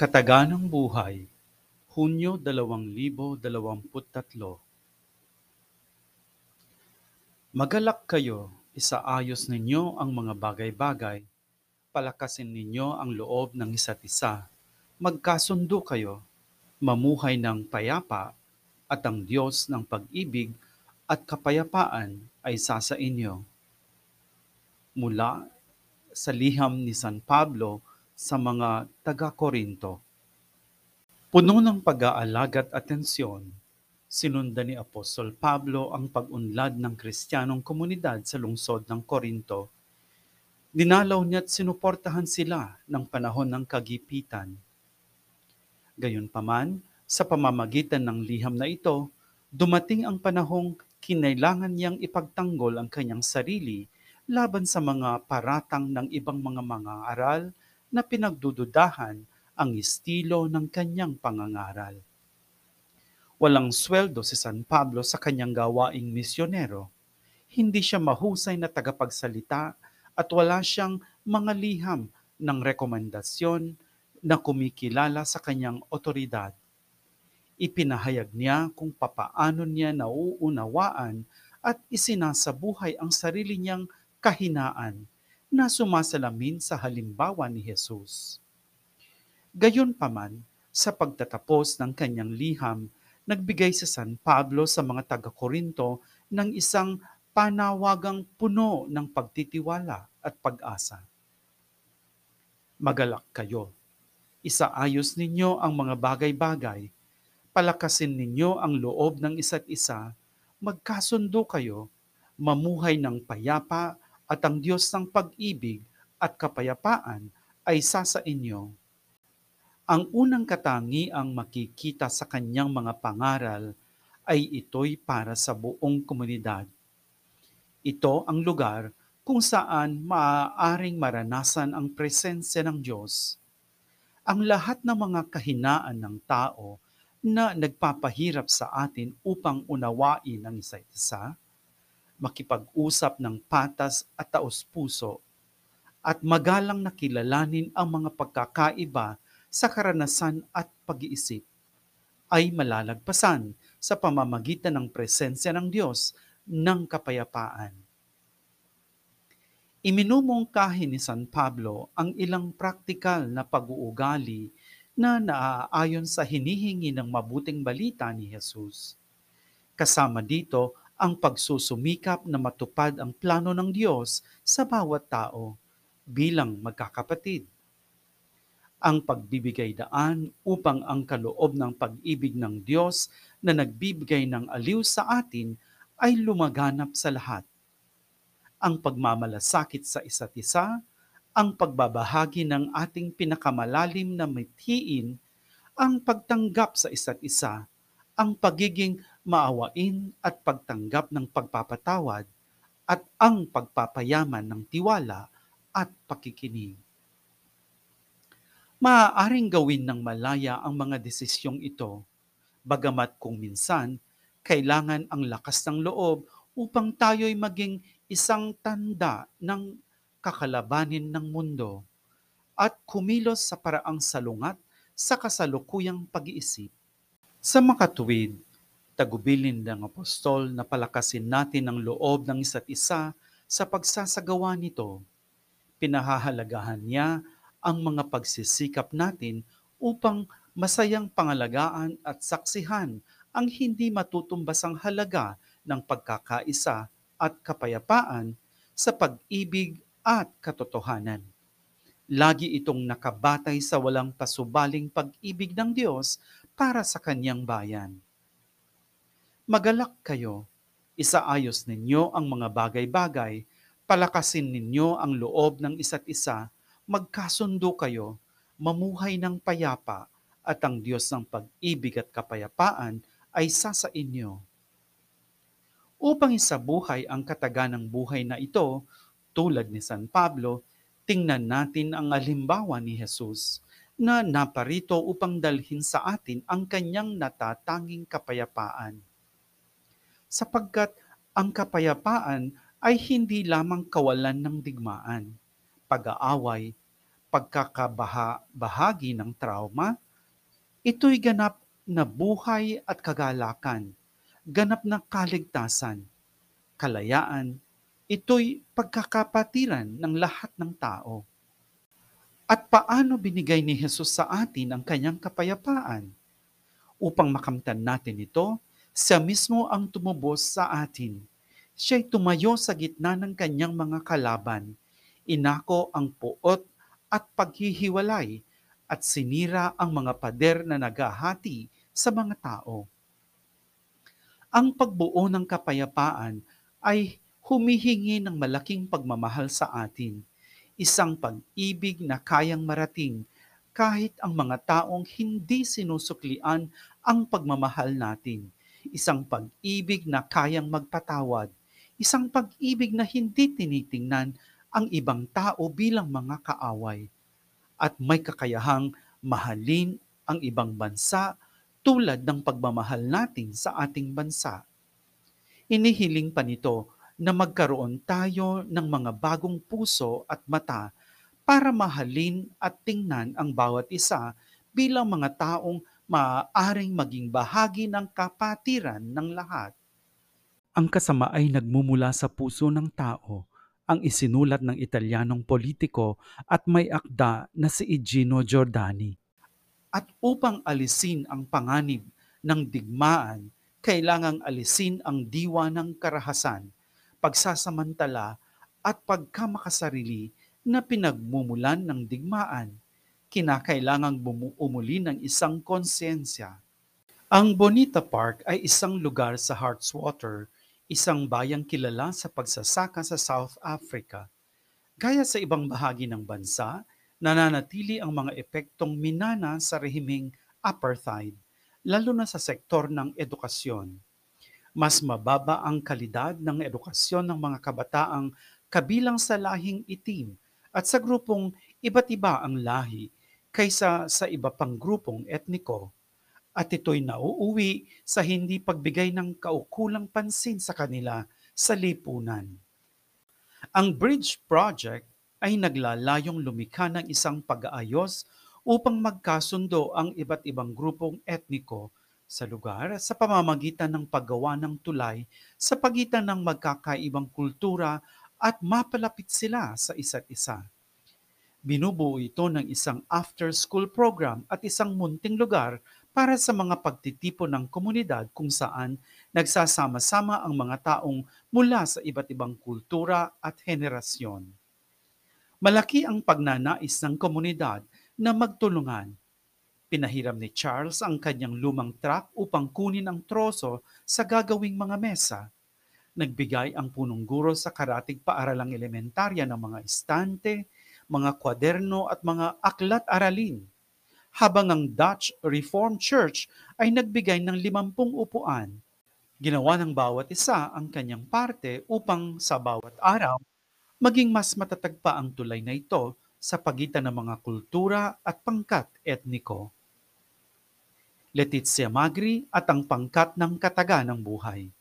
Kataganang Buhay, Hunyo dalawang libo dalawamput-tatlo Magalak kayo, isaayos ninyo ang mga bagay-bagay, palakasin ninyo ang loob ng isa't isa, magkasundo kayo, mamuhay ng payapa, at ang Diyos ng pag-ibig at kapayapaan ay sasa inyo. Mula sa liham ni San Pablo sa mga taga-Korinto. Puno ng pag-aalagat atensyon, sinundan ni Apostol Pablo ang pag-unlad ng kristyanong komunidad sa lungsod ng Korinto. Dinalaw niya't sinuportahan sila ng panahon ng kagipitan. Gayunpaman, sa pamamagitan ng liham na ito, dumating ang panahong kinailangan niyang ipagtanggol ang kanyang sarili laban sa mga paratang ng ibang mga mga aral na pinagdududahan ang estilo ng kanyang pangangaral. Walang sweldo si San Pablo sa kanyang gawaing misyonero. Hindi siya mahusay na tagapagsalita at wala siyang mga liham ng rekomendasyon na kumikilala sa kanyang otoridad. Ipinahayag niya kung papaano niya nauunawaan at isinasabuhay ang sarili niyang kahinaan na sumasalamin sa halimbawa ni Jesus. Gayon paman, sa pagtatapos ng kanyang liham, nagbigay si San Pablo sa mga taga-Korinto ng isang panawagang puno ng pagtitiwala at pag-asa. Magalak kayo. Isaayos ninyo ang mga bagay-bagay. Palakasin ninyo ang loob ng isa't isa. Magkasundo kayo. Mamuhay ng payapa at ang Diyos ng pag-ibig at kapayapaan ay sasa inyo ang unang katangi ang makikita sa kanyang mga pangaral ay ito'y para sa buong komunidad. Ito ang lugar kung saan maaaring maranasan ang presensya ng Diyos. Ang lahat ng mga kahinaan ng tao na nagpapahirap sa atin upang unawain ang isa't isa, makipag-usap ng patas at taos-puso, at magalang nakilalanin ang mga pagkakaiba sa karanasan at pag-iisip ay malalagpasan sa pamamagitan ng presensya ng Diyos ng kapayapaan. Iminumungkahi ni San Pablo ang ilang praktikal na pag-uugali na naaayon sa hinihingi ng mabuting balita ni Jesus. Kasama dito ang pagsusumikap na matupad ang plano ng Diyos sa bawat tao bilang magkakapatid ang pagbibigay daan upang ang kaloob ng pag-ibig ng Diyos na nagbibigay ng aliw sa atin ay lumaganap sa lahat. Ang pagmamalasakit sa isa't isa, ang pagbabahagi ng ating pinakamalalim na mithiin, ang pagtanggap sa isa't isa, ang pagiging maawain at pagtanggap ng pagpapatawad, at ang pagpapayaman ng tiwala at pakikinig maaaring gawin ng malaya ang mga desisyong ito, bagamat kung minsan, kailangan ang lakas ng loob upang tayo'y maging isang tanda ng kakalabanin ng mundo at kumilos sa paraang salungat sa kasalukuyang pag-iisip. Sa makatuwid, tagubilin ng apostol na palakasin natin ang loob ng isa't isa sa pagsasagawa nito. Pinahahalagahan niya ang mga pagsisikap natin upang masayang pangalagaan at saksihan ang hindi matutumbasang halaga ng pagkakaisa at kapayapaan sa pag-ibig at katotohanan. Lagi itong nakabatay sa walang pasubaling pag-ibig ng Diyos para sa kanyang bayan. Magalak kayo, isaayos ninyo ang mga bagay-bagay, palakasin ninyo ang loob ng isa't isa magkasundo kayo, mamuhay ng payapa, at ang Diyos ng pag-ibig at kapayapaan ay sasa inyo. Upang isabuhay ang kataganang buhay na ito, tulad ni San Pablo, tingnan natin ang alimbawa ni Jesus na naparito upang dalhin sa atin ang kanyang natatanging kapayapaan. Sapagkat ang kapayapaan ay hindi lamang kawalan ng digmaan, pag-aaway, pagkakabaha-bahagi ng trauma, ito'y ganap na buhay at kagalakan, ganap na kaligtasan, kalayaan, ito'y pagkakapatiran ng lahat ng tao. At paano binigay ni Jesus sa atin ang kanyang kapayapaan? Upang makamtan natin ito, siya mismo ang tumubos sa atin. Siya'y tumayo sa gitna ng kanyang mga kalaban. Inako ang puot at paghihiwalay at sinira ang mga pader na naghahati sa mga tao. Ang pagbuo ng kapayapaan ay humihingi ng malaking pagmamahal sa atin isang pag-ibig na kayang marating kahit ang mga taong hindi sinusuklian ang pagmamahal natin. Isang pag-ibig na kayang magpatawad. Isang pag-ibig na hindi tinitingnan ang ibang tao bilang mga kaaway. At may kakayahang mahalin ang ibang bansa tulad ng pagmamahal natin sa ating bansa. Inihiling pa nito na magkaroon tayo ng mga bagong puso at mata para mahalin at tingnan ang bawat isa bilang mga taong maaaring maging bahagi ng kapatiran ng lahat. Ang kasama ay nagmumula sa puso ng tao, ang isinulat ng Italianong politiko at may akda na si Igino Giordani. At upang alisin ang panganib ng digmaan, kailangang alisin ang diwa ng karahasan pagsasamantala at pagkamakasarili na pinagmumulan ng digmaan. Kinakailangang bumuumuli ng isang konsensya. Ang Bonita Park ay isang lugar sa Hartswater, isang bayang kilala sa pagsasaka sa South Africa. Gaya sa ibang bahagi ng bansa, nananatili ang mga epektong minana sa rehimeng apartheid, lalo na sa sektor ng edukasyon mas mababa ang kalidad ng edukasyon ng mga kabataang kabilang sa lahing itim at sa grupong iba't iba ang lahi kaysa sa iba pang grupong etniko. At ito'y nauuwi sa hindi pagbigay ng kaukulang pansin sa kanila sa lipunan. Ang Bridge Project ay naglalayong lumikha ng isang pag-aayos upang magkasundo ang iba't ibang grupong etniko sa lugar sa pamamagitan ng paggawa ng tulay sa pagitan ng magkakaibang kultura at mapalapit sila sa isa't isa. Binubuo ito ng isang after-school program at isang munting lugar para sa mga pagtitipon ng komunidad kung saan nagsasama-sama ang mga taong mula sa iba't ibang kultura at henerasyon. Malaki ang pagnanais ng komunidad na magtulungan Pinahiram ni Charles ang kanyang lumang truck upang kunin ang troso sa gagawing mga mesa. Nagbigay ang punong guro sa karatig paaralang elementarya ng mga estante, mga kwaderno at mga aklat-aralin. Habang ang Dutch Reformed Church ay nagbigay ng limampung upuan. Ginawa ng bawat isa ang kanyang parte upang sa bawat araw maging mas matatag pa ang tulay na ito sa pagitan ng mga kultura at pangkat etniko. Letizia Magri at ang pangkat ng kataga ng buhay.